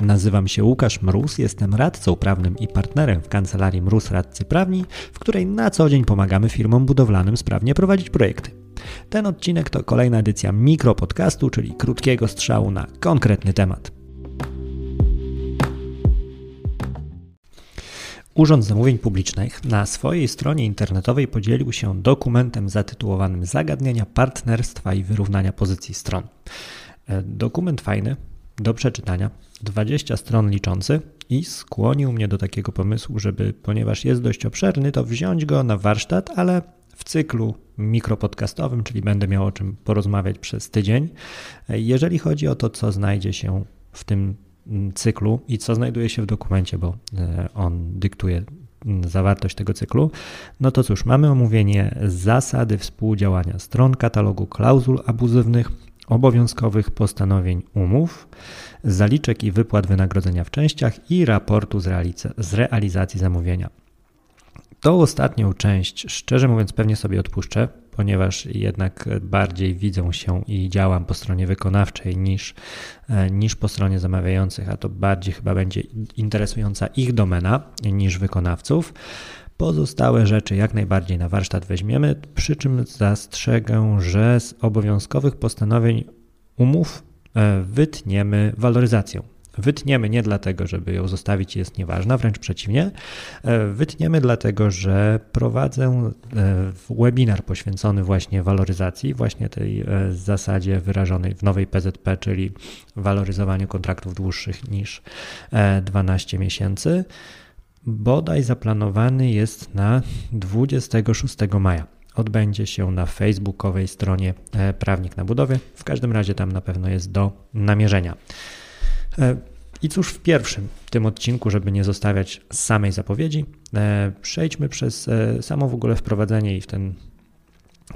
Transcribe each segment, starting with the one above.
Nazywam się Łukasz Mróz, jestem radcą prawnym i partnerem w kancelarii Mróz Radcy Prawni, w której na co dzień pomagamy firmom budowlanym sprawnie prowadzić projekty. Ten odcinek to kolejna edycja mikropodcastu, czyli krótkiego strzału na konkretny temat. Urząd Zamówień Publicznych na swojej stronie internetowej podzielił się dokumentem zatytułowanym Zagadnienia partnerstwa i wyrównania pozycji stron. E, dokument fajny, do przeczytania, 20 stron liczący i skłonił mnie do takiego pomysłu, żeby, ponieważ jest dość obszerny, to wziąć go na warsztat, ale w cyklu mikropodcastowym, czyli będę miał o czym porozmawiać przez tydzień. Jeżeli chodzi o to, co znajdzie się w tym cyklu i co znajduje się w dokumencie, bo e, on dyktuje zawartość tego cyklu, no to cóż, mamy omówienie zasady współdziałania stron katalogu klauzul abuzywnych, obowiązkowych postanowień umów, zaliczek i wypłat wynagrodzenia w częściach i raportu z, realiz z realizacji zamówienia. Tą ostatnią część, szczerze mówiąc, pewnie sobie odpuszczę, ponieważ jednak bardziej widzę się i działam po stronie wykonawczej niż, e, niż po stronie zamawiających, a to bardziej chyba będzie interesująca ich domena niż wykonawców. Pozostałe rzeczy jak najbardziej na warsztat weźmiemy, przy czym zastrzegę, że z obowiązkowych postanowień umów e, wytniemy waloryzację. Wytniemy nie dlatego, żeby ją zostawić jest nieważna, wręcz przeciwnie. E, wytniemy dlatego, że prowadzę e, webinar poświęcony właśnie waloryzacji, właśnie tej zasadzie wyrażonej w nowej PZP, czyli waloryzowaniu kontraktów dłuższych niż 12 miesięcy bodaj zaplanowany jest na 26 maja. Odbędzie się na facebookowej stronie e, Prawnik na Budowie. W każdym razie tam na pewno jest do namierzenia. E, I cóż w pierwszym tym odcinku, żeby nie zostawiać samej zapowiedzi, e, przejdźmy przez samo w ogóle wprowadzenie i w ten,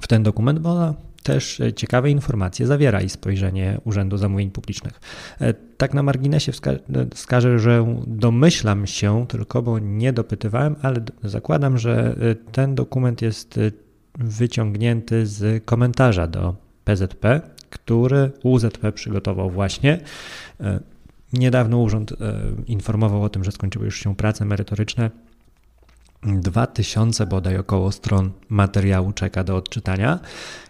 w ten dokument, bo też e, ciekawe informacje zawiera i spojrzenie Urzędu Zamówień Publicznych. E, tak na marginesie e, wskażę, że domyślam się tylko, bo nie dopytywałem, ale zakładam, że ten dokument jest wyciągnięty z komentarza do PZP, który UZP przygotował właśnie. Niedawno urząd informował o tym, że skończyły już się prace merytoryczne 2000 bodaj około stron materiału czeka do odczytania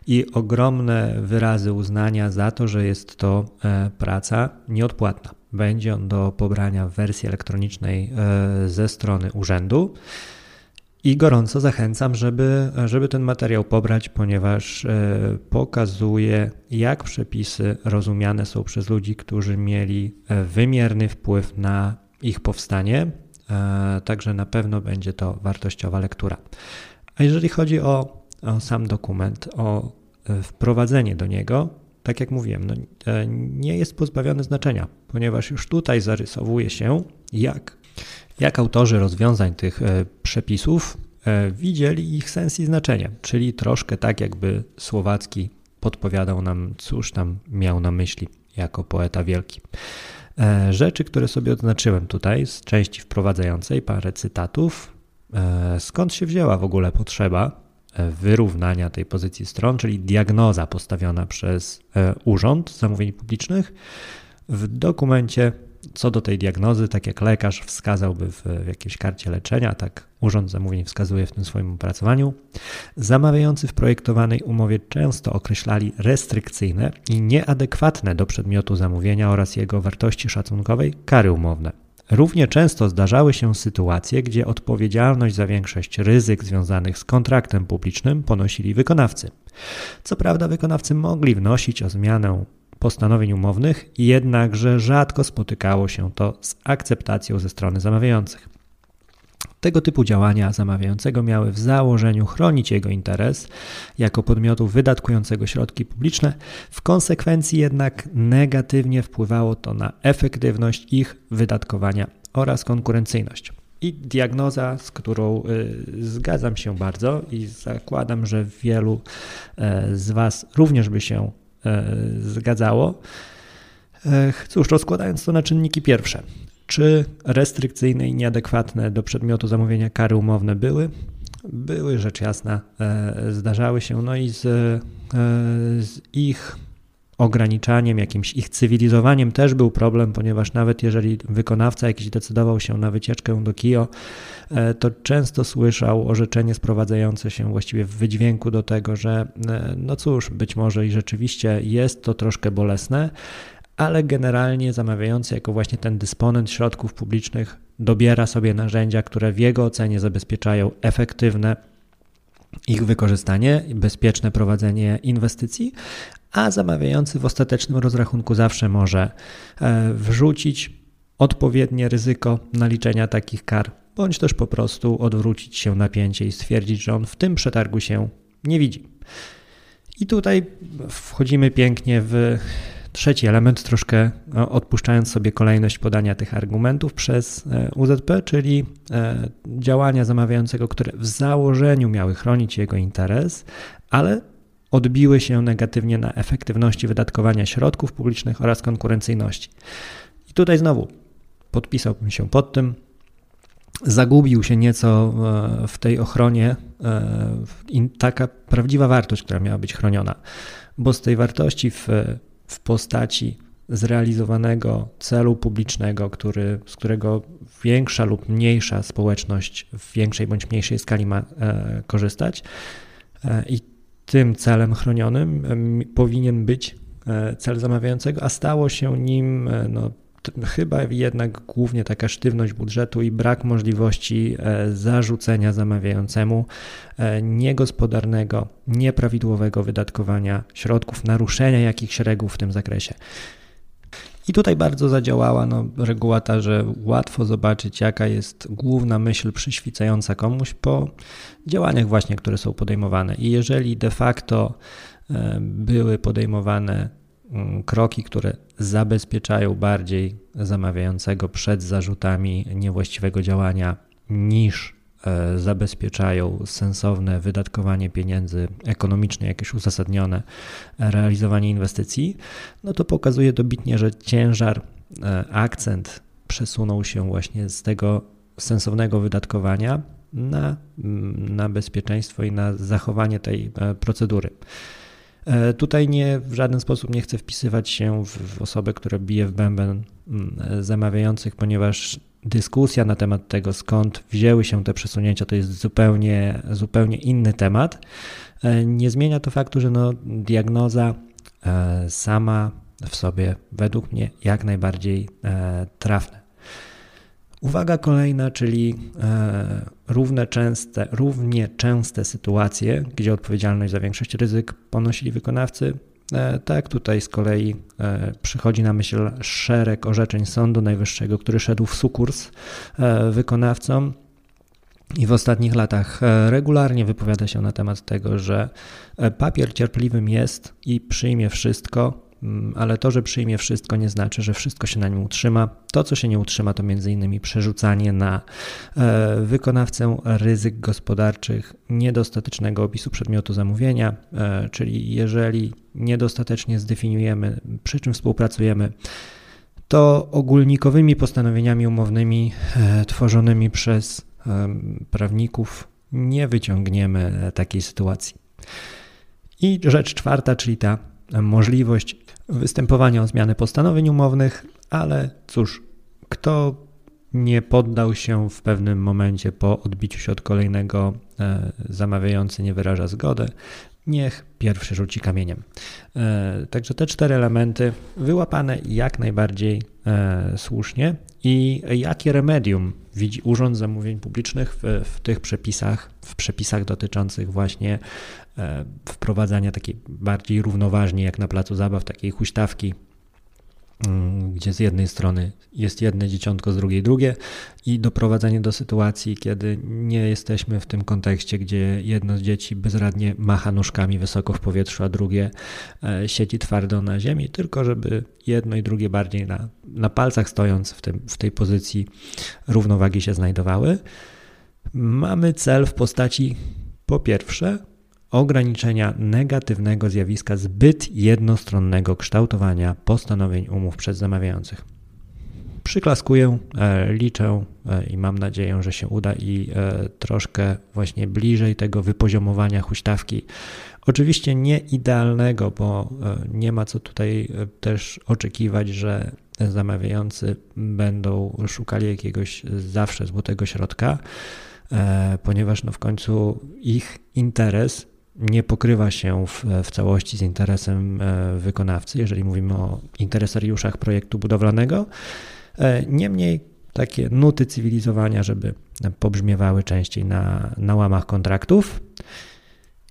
i ogromne wyrazy uznania za to, że jest to e, praca nieodpłatna. Będzie on do pobrania w wersji elektronicznej e, ze strony urzędu. I gorąco zachęcam, żeby, żeby ten materiał pobrać, ponieważ e, pokazuje, jak przepisy rozumiane są przez ludzi, którzy mieli wymierny wpływ na ich powstanie, także na pewno będzie to wartościowa lektura. A jeżeli chodzi o, o sam dokument, o e, wprowadzenie do niego, tak jak mówiłem, no, e, nie jest pozbawiony znaczenia, ponieważ już tutaj zarysowuje się, jak, jak autorzy rozwiązań tych przepisów widzieli ich sens i znaczenie, czyli troszkę tak, jakby Słowacki podpowiadał nam, cóż tam miał na myśli jako poeta wielki. E, rzeczy, które sobie odznaczyłem tutaj z części wprowadzającej, parę cytatów. E, skąd się wzięła w ogóle potrzeba e, wyrównania tej pozycji stron, czyli diagnoza postawiona przez Urząd Zamówień Publicznych w dokumencie co do tej diagnozy, tak jak lekarz wskazałby w, w jakiejś karcie leczenia, tak Urząd Zamówień wskazuje w tym swoim opracowaniu, zamawiający w projektowanej umowie często określali restrykcyjne i nieadekwatne do przedmiotu zamówienia oraz jego wartości szacunkowej kary umowne. Równie często zdarzały się sytuacje, gdzie odpowiedzialność za większość ryzyk związanych z kontraktem publicznym ponosili wykonawcy. Co prawda, wykonawcy mogli wnosić o zmianę postanowień umownych, jednakże rzadko spotykało się to z akceptacją ze strony zamawiających. Tego typu działania zamawiającego miały w założeniu chronić jego interes jako podmiotu wydatkującego środki publiczne, w konsekwencji jednak negatywnie wpływało to na efektywność ich wydatkowania oraz konkurencyjność. I diagnoza, z którą zgadzam się bardzo i zakładam, że wielu z Was również by się zgadzało. Cóż, rozkładając to na czynniki pierwsze. Czy restrykcyjne i nieadekwatne do przedmiotu zamówienia kary umowne były? Były, rzecz jasna, zdarzały się, no i z, z ich ograniczaniem, jakimś ich cywilizowaniem też był problem, ponieważ nawet jeżeli wykonawca jakiś decydował się na wycieczkę do KIO, e, to często słyszał orzeczenie sprowadzające się właściwie w wydźwięku do tego, że e, no cóż, być może i rzeczywiście jest to troszkę bolesne, ale generalnie zamawiający jako właśnie ten dysponent środków publicznych dobiera sobie narzędzia, które w jego ocenie zabezpieczają efektywne ich wykorzystanie, bezpieczne prowadzenie inwestycji, a zamawiający w ostatecznym rozrachunku zawsze może e, wrzucić odpowiednie ryzyko naliczenia takich kar, bądź też po prostu odwrócić się napięcie i stwierdzić, że on w tym przetargu się nie widzi. I tutaj wchodzimy pięknie w trzeci element, troszkę e, odpuszczając sobie kolejność podania tych argumentów przez e, UZP, czyli działania zamawiającego, które w założeniu miały chronić jego interes, ale odbiły się negatywnie na efektywności wydatkowania środków publicznych oraz konkurencyjności. I tutaj znowu podpisałbym się pod tym. Zagubił się nieco e, w tej ochronie e, taka prawdziwa wartość, która miała być chroniona, bo z tej wartości w, w postaci zrealizowanego celu publicznego, który, z którego większa lub mniejsza społeczność w większej bądź mniejszej skali ma e, korzystać. I tym celem chronionym powinien być e, cel zamawiającego, a stało się nim e, no, chyba jednak głównie taka sztywność budżetu i brak możliwości e, zarzucenia zamawiającemu niegospodarnego, nieprawidłowego wydatkowania środków, naruszenia jakichś reguł w tym zakresie. I tutaj bardzo zadziałała no, reguła ta, że łatwo zobaczyć, jaka jest główna myśl przyświcająca komuś po działaniach właśnie, które są podejmowane. I jeżeli de facto e, były podejmowane kroki, które zabezpieczają bardziej zamawiającego przed zarzutami niewłaściwego działania niż E, zabezpieczają sensowne wydatkowanie pieniędzy ekonomicznie, jakieś uzasadnione realizowanie inwestycji, no to pokazuje dobitnie, że ciężar, e, akcent przesunął się właśnie z tego sensownego wydatkowania na, mm, na bezpieczeństwo i na zachowanie tej e, procedury. Tutaj nie w żaden sposób nie chcę wpisywać się w, w osobę, która bije w bęben mm, zamawiających, ponieważ dyskusja na temat tego, skąd wzięły się te przesunięcia, to jest zupełnie, zupełnie inny temat. E, nie zmienia to faktu, że no, diagnoza e, sama w sobie, według mnie, jak najbardziej e, trafne. Uwaga kolejna, czyli równe częste, równie częste sytuacje, gdzie odpowiedzialność za większość ryzyk ponosili wykonawcy, E, tak, tutaj z kolei e, przychodzi na myśl szereg orzeczeń Sądu Najwyższego, który szedł w sukurs e, wykonawcom. I w ostatnich latach regularnie wypowiada się na temat tego, że papier cierpliwym jest i przyjmie wszystko, ale to, że przyjmie wszystko, nie znaczy, że wszystko się na nim utrzyma. To, co się nie utrzyma, to m.in. przerzucanie na e, wykonawcę ryzyk gospodarczych, niedostatecznego opisu przedmiotu zamówienia, e, czyli jeżeli niedostatecznie zdefiniujemy, przy czym współpracujemy, to ogólnikowymi postanowieniami umownymi e, tworzonymi przez prawników nie wyciągniemy takiej sytuacji. I rzecz czwarta, czyli ta możliwość występowania o zmianę postanowień umownych, ale cóż, kto nie poddał się w pewnym momencie po odbiciu się od kolejnego e, zamawiający nie wyraża zgody, niech pierwszy rzuci kamieniem. E, także te cztery elementy wyłapane jak najbardziej e, słusznie. I jakie remedium widzi Urząd Zamówień Publicznych w, w tych przepisach, w przepisach dotyczących właśnie wprowadzania takiej bardziej równoważnie jak na placu zabaw, takiej huśtawki gdzie z jednej strony jest jedno dzieciątko, z drugiej drugie i doprowadzenie do sytuacji, kiedy nie jesteśmy w tym kontekście, gdzie jedno z dzieci bezradnie macha nóżkami wysoko w powietrzu, a drugie e, siedzi twardo na ziemi, tylko żeby jedno i drugie bardziej na, na palcach stojąc w, tym, w tej pozycji równowagi się znajdowały. Mamy cel w postaci po pierwsze ograniczenia negatywnego zjawiska zbyt jednostronnego kształtowania postanowień umów przez zamawiających. Przyklaskuję, e, liczę e, i mam nadzieję, że się uda i e, troszkę właśnie bliżej tego wypoziomowania huśtawki. Oczywiście nie idealnego, bo nie ma co tutaj też oczekiwać, że zamawiający będą szukali jakiegoś zawsze złotego środka, ponieważ no w końcu ich interes nie pokrywa się w, w całości z interesem wykonawcy, jeżeli mówimy o interesariuszach projektu budowlanego. E, niemniej takie nuty cywilizowania, żeby pobrzmiewały częściej na, na łamach kontraktów.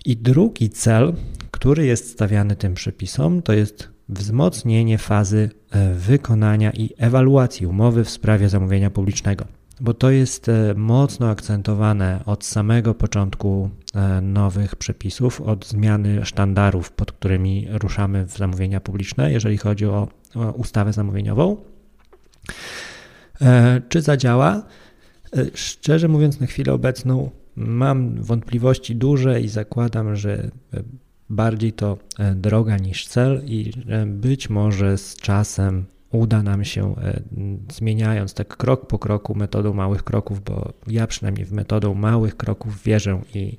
I drugi cel, który jest stawiany tym przepisom, to jest wzmocnienie fazy e, wykonania i ewaluacji umowy w sprawie zamówienia publicznego, bo to jest e, mocno akcentowane od samego początku nowych przepisów, od zmiany sztandarów, pod którymi ruszamy w zamówienia publiczne, jeżeli chodzi o ustawę zamówieniową. E, czy zadziała? E, szczerze mówiąc, na chwilę obecną mam wątpliwości duże i zakładam, że e, bardziej to droga niż cel, i być może z czasem uda nam się, zmieniając tak krok po kroku, metodą małych kroków, bo ja przynajmniej w metodą małych kroków wierzę i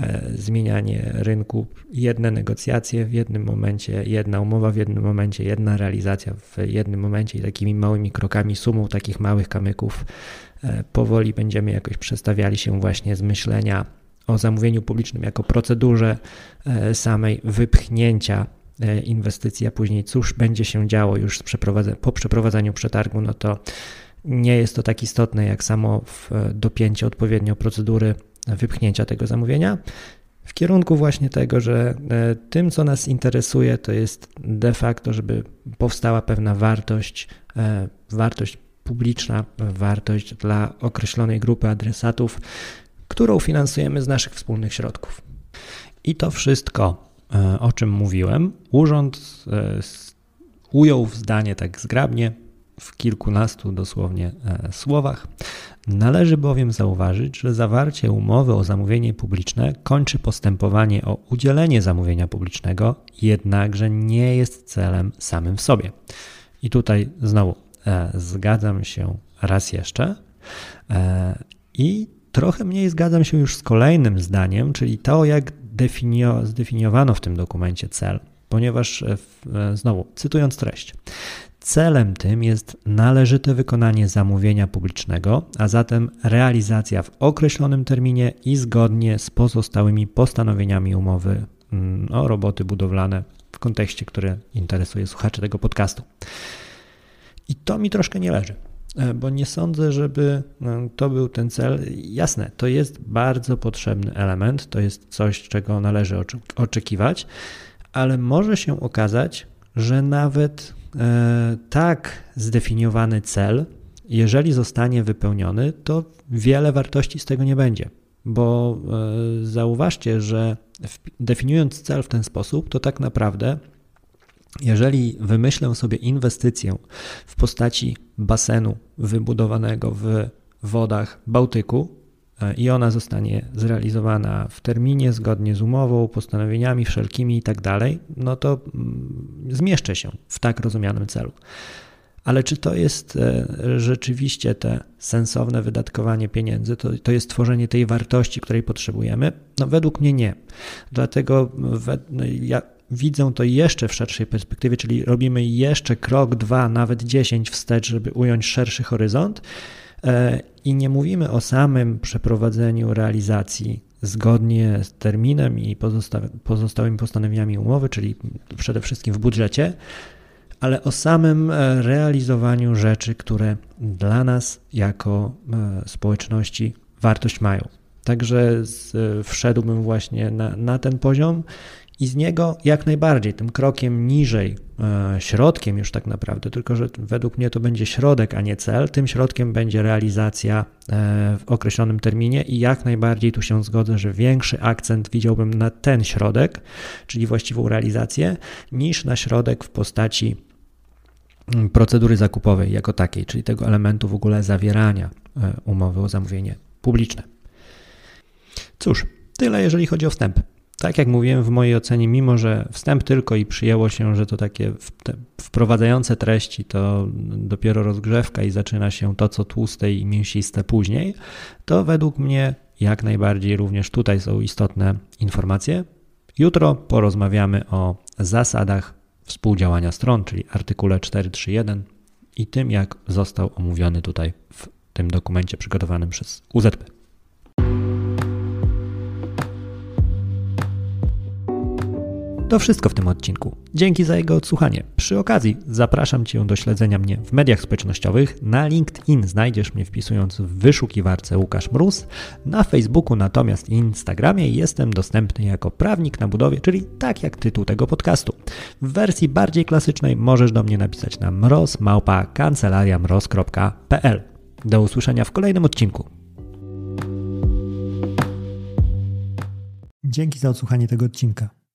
E, zmienianie rynku, jedne negocjacje w jednym momencie, jedna umowa w jednym momencie, jedna realizacja w jednym momencie i takimi małymi krokami, sumą takich małych kamyków e, powoli będziemy jakoś przestawiali się właśnie z myślenia o zamówieniu publicznym jako procedurze e, samej wypchnięcia inwestycji, a później cóż będzie się działo już po przeprowadzeniu przetargu, no to nie jest to tak istotne jak samo dopięcie odpowiednio procedury wypchnięcia tego zamówienia w kierunku właśnie tego, że e, tym, co nas interesuje, to jest de facto, żeby powstała pewna wartość, e, wartość publiczna, wartość dla określonej grupy adresatów, którą finansujemy z naszych wspólnych środków. I to wszystko, e, o czym mówiłem, urząd ujął w zdanie tak zgrabnie, w kilkunastu dosłownie słowach. Należy bowiem zauważyć, że zawarcie umowy o zamówienie publiczne kończy postępowanie o udzielenie zamówienia publicznego, jednakże nie jest celem samym w sobie. I tutaj znowu e, zgadzam się raz jeszcze. E, I trochę mniej zgadzam się już z kolejnym zdaniem, czyli to, jak definio, zdefiniowano w tym dokumencie cel, ponieważ e, e znowu cytując treść, Celem tym jest należyte wykonanie zamówienia publicznego, a zatem realizacja w określonym terminie i zgodnie z pozostałymi postanowieniami umowy mm, o roboty budowlane w kontekście, który interesuje słuchaczy tego podcastu. I to mi troszkę nie leży, bo nie sądzę, żeby e, to był ten cel. Jasne, to jest bardzo potrzebny element, to jest coś, czego należy oczekiwać, ale może się okazać, że nawet E, tak zdefiniowany cel, jeżeli zostanie wypełniony, to wiele wartości z tego nie będzie. Bo e, zauważcie, że definiując cel w ten sposób, to tak naprawdę, jeżeli wymyślę sobie inwestycję w postaci basenu wybudowanego w wodach Bałtyku, i ona zostanie zrealizowana w terminie, zgodnie z umową, postanowieniami wszelkimi i tak dalej, no to mm, zmieszczę się w tak rozumianym celu. Ale czy to jest e, rzeczywiście te sensowne wydatkowanie pieniędzy, to, to jest tworzenie tej wartości, której potrzebujemy? No według mnie nie. Dlatego we, no ja widzę to jeszcze w szerszej perspektywie, czyli robimy jeszcze krok, dwa, nawet dziesięć wstecz, żeby ująć szerszy horyzont E, I nie mówimy o samym przeprowadzeniu realizacji zgodnie z terminem i pozostałymi postanowieniami umowy, czyli przede wszystkim w budżecie, ale o samym e, realizowaniu rzeczy, które dla nas jako e, społeczności wartość mają. Także wszedłbym właśnie na, na ten poziom I z niego jak najbardziej, tym krokiem niżej, e, środkiem już tak naprawdę, tylko że według mnie to będzie środek, a nie cel, tym środkiem będzie realizacja e, w określonym terminie i jak najbardziej tu się zgodzę, że większy akcent widziałbym na ten środek, czyli właściwą realizację, niż na środek w postaci mm, procedury zakupowej jako takiej, czyli tego elementu w ogóle zawierania e, umowy o zamówienie publiczne. Cóż, tyle jeżeli chodzi o wstęp. Tak jak mówiłem, w mojej ocenie, mimo że wstęp tylko i przyjęło się, że to takie wprowadzające treści to dopiero rozgrzewka i zaczyna się to, co tłuste i mięsiste później, to według mnie jak najbardziej również tutaj są istotne informacje. Jutro porozmawiamy o zasadach współdziałania stron, czyli artykule 431 i tym, jak został omówiony tutaj w tym dokumencie przygotowanym przez UZP. To wszystko w tym odcinku. Dzięki za jego odsłuchanie. Przy okazji zapraszam Cię do śledzenia mnie w mediach społecznościowych. Na LinkedIn znajdziesz mnie wpisując w wyszukiwarce Łukasz Mróz. Na Facebooku natomiast i Instagramie jestem dostępny jako prawnik na budowie, czyli tak jak tytuł tego podcastu. W wersji bardziej klasycznej możesz do mnie napisać na mroz.kancelariamroz.pl. Do usłyszenia w kolejnym odcinku. Dzięki za odsłuchanie tego odcinka.